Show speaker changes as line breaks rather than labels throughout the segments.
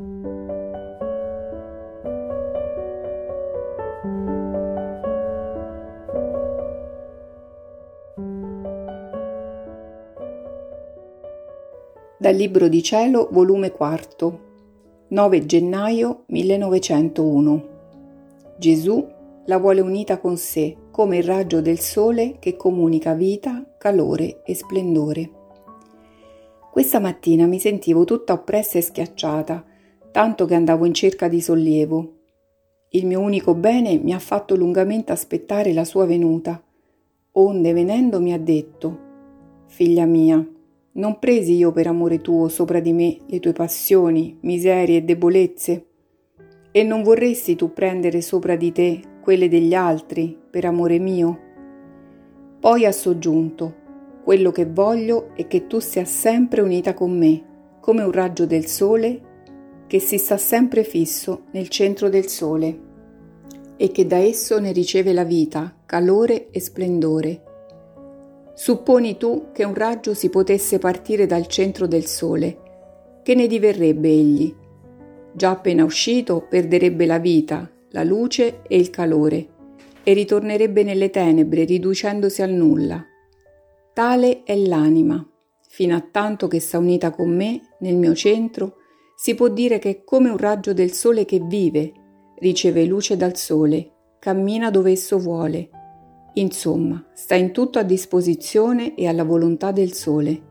Dal Libro di Cielo, volume 4, 9 gennaio 1901. Gesù la vuole unita con sé come il raggio del sole che comunica vita, calore e splendore. Questa mattina mi sentivo tutta oppressa e schiacciata, tanto che andavo in cerca di sollievo. Il mio unico bene mi ha fatto lungamente aspettare la sua venuta, onde venendo mi ha detto, Figlia mia, non presi io per amore tuo sopra di me le tue passioni, miserie e debolezze? E non vorresti tu prendere sopra di te quelle degli altri per amore mio? Poi ha soggiunto, quello che voglio è che tu sia sempre unita con me, come un raggio del sole che si sta sempre fisso nel centro del sole e che da esso ne riceve la vita, calore e splendore Supponi tu che un raggio si potesse partire dal centro del sole. Che ne diverrebbe egli? Già appena uscito perderebbe la vita, la luce e il calore e ritornerebbe nelle tenebre riducendosi al nulla. Tale è l'anima. Fino a tanto che sta unita con me, nel mio centro, si può dire che è come un raggio del sole che vive, riceve luce dal sole, cammina dove esso vuole Insomma, sta in tutto a disposizione e alla volontà del sole.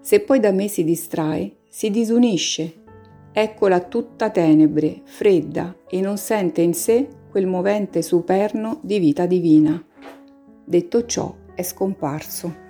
Se poi da me si distrae, si disunisce. Eccola tutta tenebre, fredda e non sente in sé quel movente superno di vita divina. Detto ciò, è scomparso.